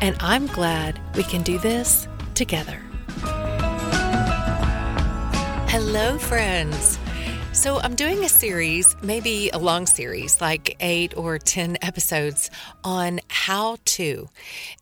And I'm glad we can do this together. Hello, friends. So, I'm doing a series, maybe a long series, like eight or 10 episodes on how to.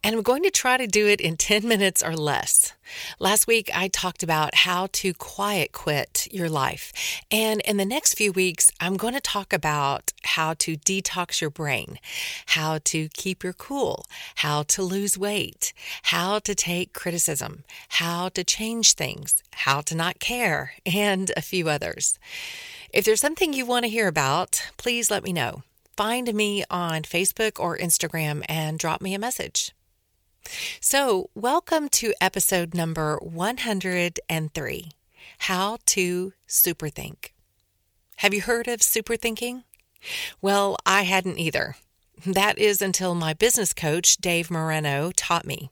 And I'm going to try to do it in 10 minutes or less. Last week, I talked about how to quiet quit your life. And in the next few weeks, I'm going to talk about how to detox your brain, how to keep your cool, how to lose weight, how to take criticism, how to change things, how to not care, and a few others. If there's something you want to hear about, please let me know. Find me on Facebook or Instagram and drop me a message. So, welcome to episode number 103 How to Superthink. Have you heard of superthinking? Well, I hadn't either. That is until my business coach, Dave Moreno, taught me.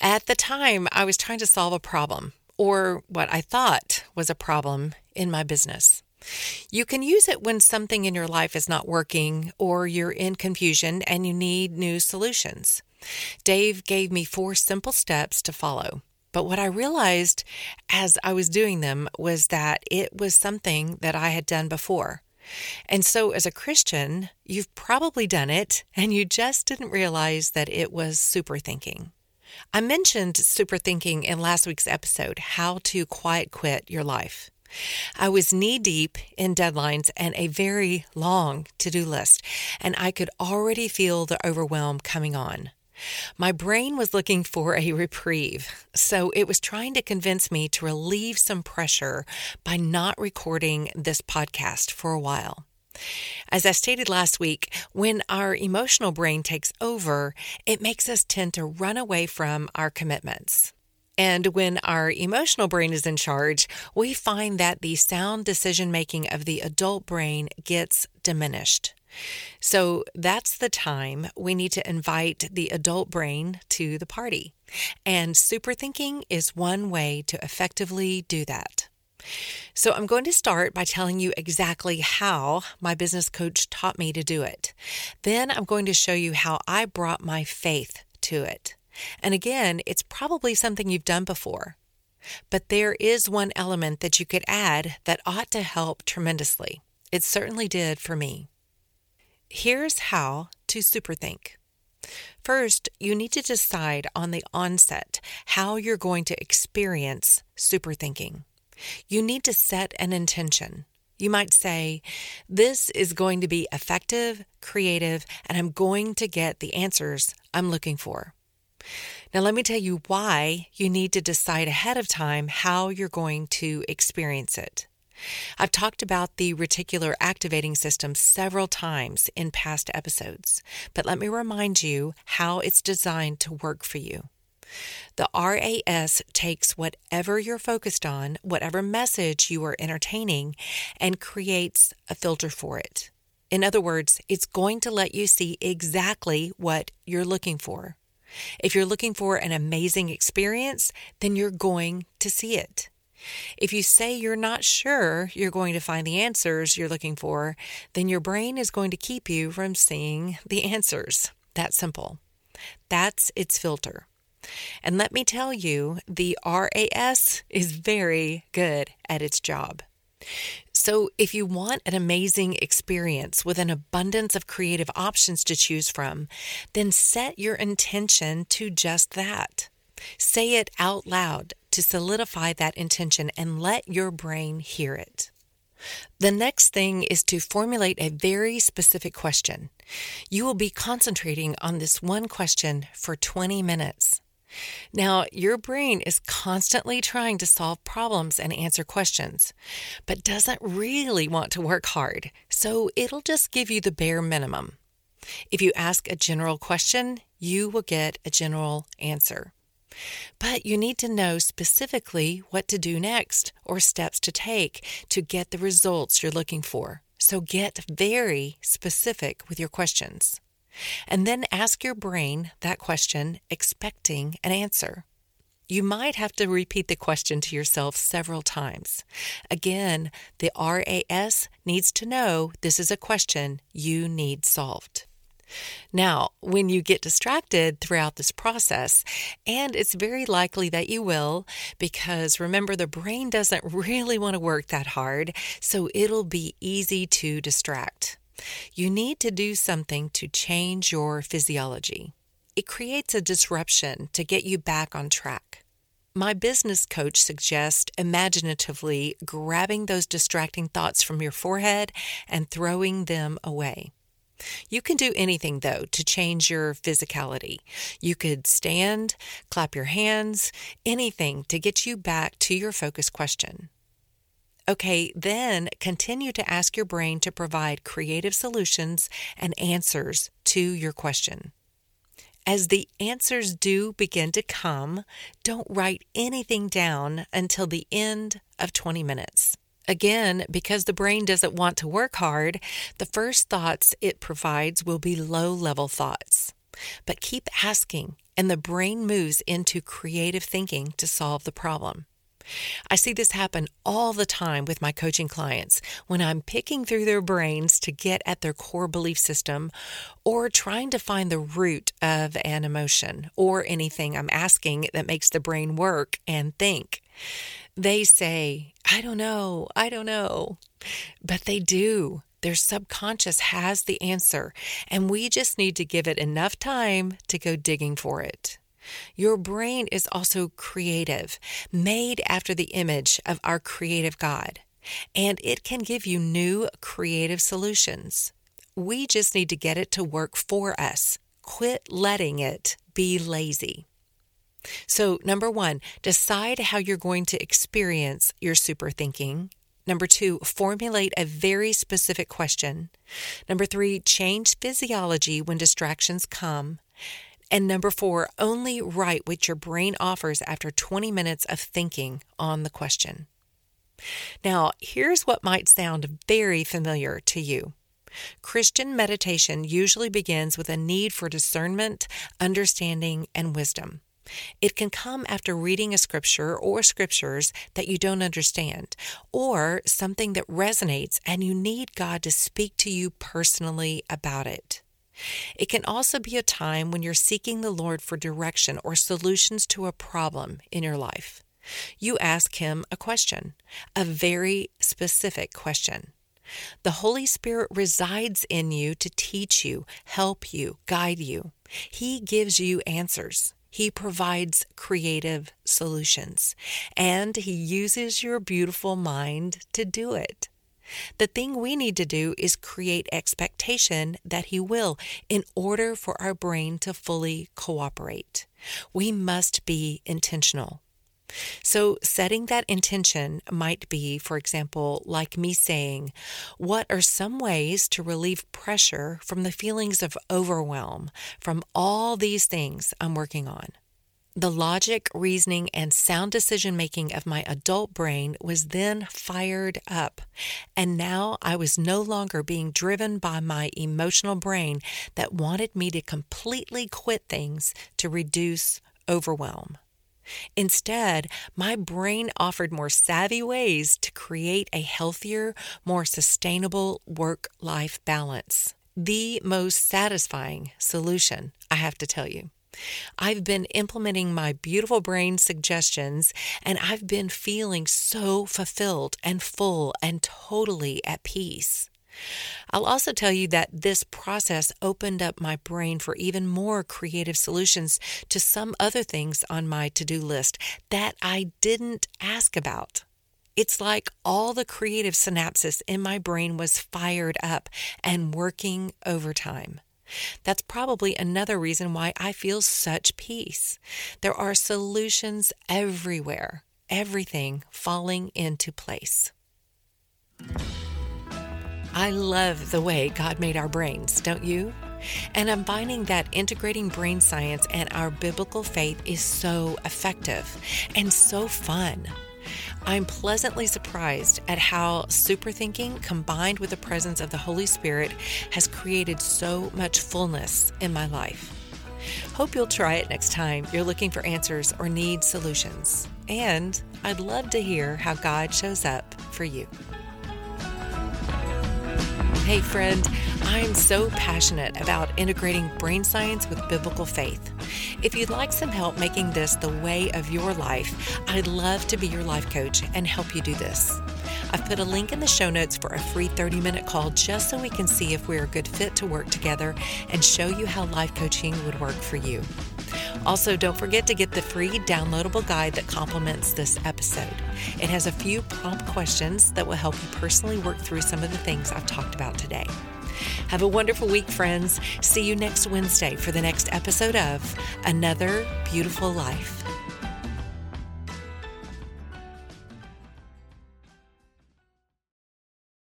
At the time, I was trying to solve a problem, or what I thought was a problem in my business. You can use it when something in your life is not working or you're in confusion and you need new solutions. Dave gave me four simple steps to follow. But what I realized as I was doing them was that it was something that I had done before. And so, as a Christian, you've probably done it and you just didn't realize that it was super thinking. I mentioned super thinking in last week's episode, How to Quiet Quit Your Life. I was knee deep in deadlines and a very long to do list, and I could already feel the overwhelm coming on. My brain was looking for a reprieve, so it was trying to convince me to relieve some pressure by not recording this podcast for a while. As I stated last week, when our emotional brain takes over, it makes us tend to run away from our commitments. And when our emotional brain is in charge, we find that the sound decision making of the adult brain gets diminished. So that's the time we need to invite the adult brain to the party. And super thinking is one way to effectively do that. So, I'm going to start by telling you exactly how my business coach taught me to do it. Then, I'm going to show you how I brought my faith to it. And again, it's probably something you've done before. But there is one element that you could add that ought to help tremendously. It certainly did for me. Here's how to superthink. First, you need to decide on the onset how you're going to experience superthinking. You need to set an intention. You might say, This is going to be effective, creative, and I'm going to get the answers I'm looking for. Now, let me tell you why you need to decide ahead of time how you're going to experience it. I've talked about the reticular activating system several times in past episodes, but let me remind you how it's designed to work for you. The RAS takes whatever you're focused on, whatever message you are entertaining, and creates a filter for it. In other words, it's going to let you see exactly what you're looking for. If you're looking for an amazing experience, then you're going to see it. If you say you're not sure you're going to find the answers you're looking for, then your brain is going to keep you from seeing the answers. That simple. That's its filter. And let me tell you, the RAS is very good at its job. So, if you want an amazing experience with an abundance of creative options to choose from, then set your intention to just that. Say it out loud to solidify that intention and let your brain hear it. The next thing is to formulate a very specific question. You will be concentrating on this one question for 20 minutes. Now, your brain is constantly trying to solve problems and answer questions, but doesn't really want to work hard, so it'll just give you the bare minimum. If you ask a general question, you will get a general answer. But you need to know specifically what to do next or steps to take to get the results you're looking for. So get very specific with your questions. And then ask your brain that question, expecting an answer. You might have to repeat the question to yourself several times. Again, the RAS needs to know this is a question you need solved. Now, when you get distracted throughout this process, and it's very likely that you will, because remember, the brain doesn't really want to work that hard, so it'll be easy to distract. You need to do something to change your physiology. It creates a disruption to get you back on track. My business coach suggests imaginatively grabbing those distracting thoughts from your forehead and throwing them away. You can do anything, though, to change your physicality. You could stand, clap your hands, anything to get you back to your focus question. Okay, then continue to ask your brain to provide creative solutions and answers to your question. As the answers do begin to come, don't write anything down until the end of 20 minutes. Again, because the brain doesn't want to work hard, the first thoughts it provides will be low level thoughts. But keep asking, and the brain moves into creative thinking to solve the problem. I see this happen all the time with my coaching clients when I'm picking through their brains to get at their core belief system or trying to find the root of an emotion or anything I'm asking that makes the brain work and think. They say, I don't know, I don't know. But they do. Their subconscious has the answer, and we just need to give it enough time to go digging for it. Your brain is also creative, made after the image of our creative God, and it can give you new creative solutions. We just need to get it to work for us. Quit letting it be lazy. So, number one, decide how you're going to experience your super thinking. Number two, formulate a very specific question. Number three, change physiology when distractions come. And number four, only write what your brain offers after 20 minutes of thinking on the question. Now, here's what might sound very familiar to you. Christian meditation usually begins with a need for discernment, understanding, and wisdom. It can come after reading a scripture or scriptures that you don't understand, or something that resonates and you need God to speak to you personally about it. It can also be a time when you're seeking the Lord for direction or solutions to a problem in your life. You ask Him a question, a very specific question. The Holy Spirit resides in you to teach you, help you, guide you. He gives you answers. He provides creative solutions, and He uses your beautiful mind to do it. The thing we need to do is create expectation that He will in order for our brain to fully cooperate. We must be intentional. So, setting that intention might be, for example, like me saying, What are some ways to relieve pressure from the feelings of overwhelm from all these things I'm working on? The logic, reasoning, and sound decision making of my adult brain was then fired up. And now I was no longer being driven by my emotional brain that wanted me to completely quit things to reduce overwhelm. Instead, my brain offered more savvy ways to create a healthier, more sustainable work life balance. The most satisfying solution, I have to tell you. I've been implementing my beautiful brain suggestions and I've been feeling so fulfilled and full and totally at peace. I'll also tell you that this process opened up my brain for even more creative solutions to some other things on my to do list that I didn't ask about. It's like all the creative synapses in my brain was fired up and working overtime. That's probably another reason why I feel such peace. There are solutions everywhere, everything falling into place. I love the way God made our brains, don't you? And I'm finding that integrating brain science and our biblical faith is so effective and so fun. I'm pleasantly surprised at how super thinking combined with the presence of the Holy Spirit has created so much fullness in my life. Hope you'll try it next time you're looking for answers or need solutions. And I'd love to hear how God shows up for you. Hey, friend, I'm so passionate about integrating brain science with biblical faith. If you'd like some help making this the way of your life, I'd love to be your life coach and help you do this. I've put a link in the show notes for a free 30 minute call just so we can see if we're a good fit to work together and show you how life coaching would work for you. Also, don't forget to get the free downloadable guide that complements this episode. It has a few prompt questions that will help you personally work through some of the things I've talked about today. Have a wonderful week, friends. See you next Wednesday for the next episode of Another Beautiful Life.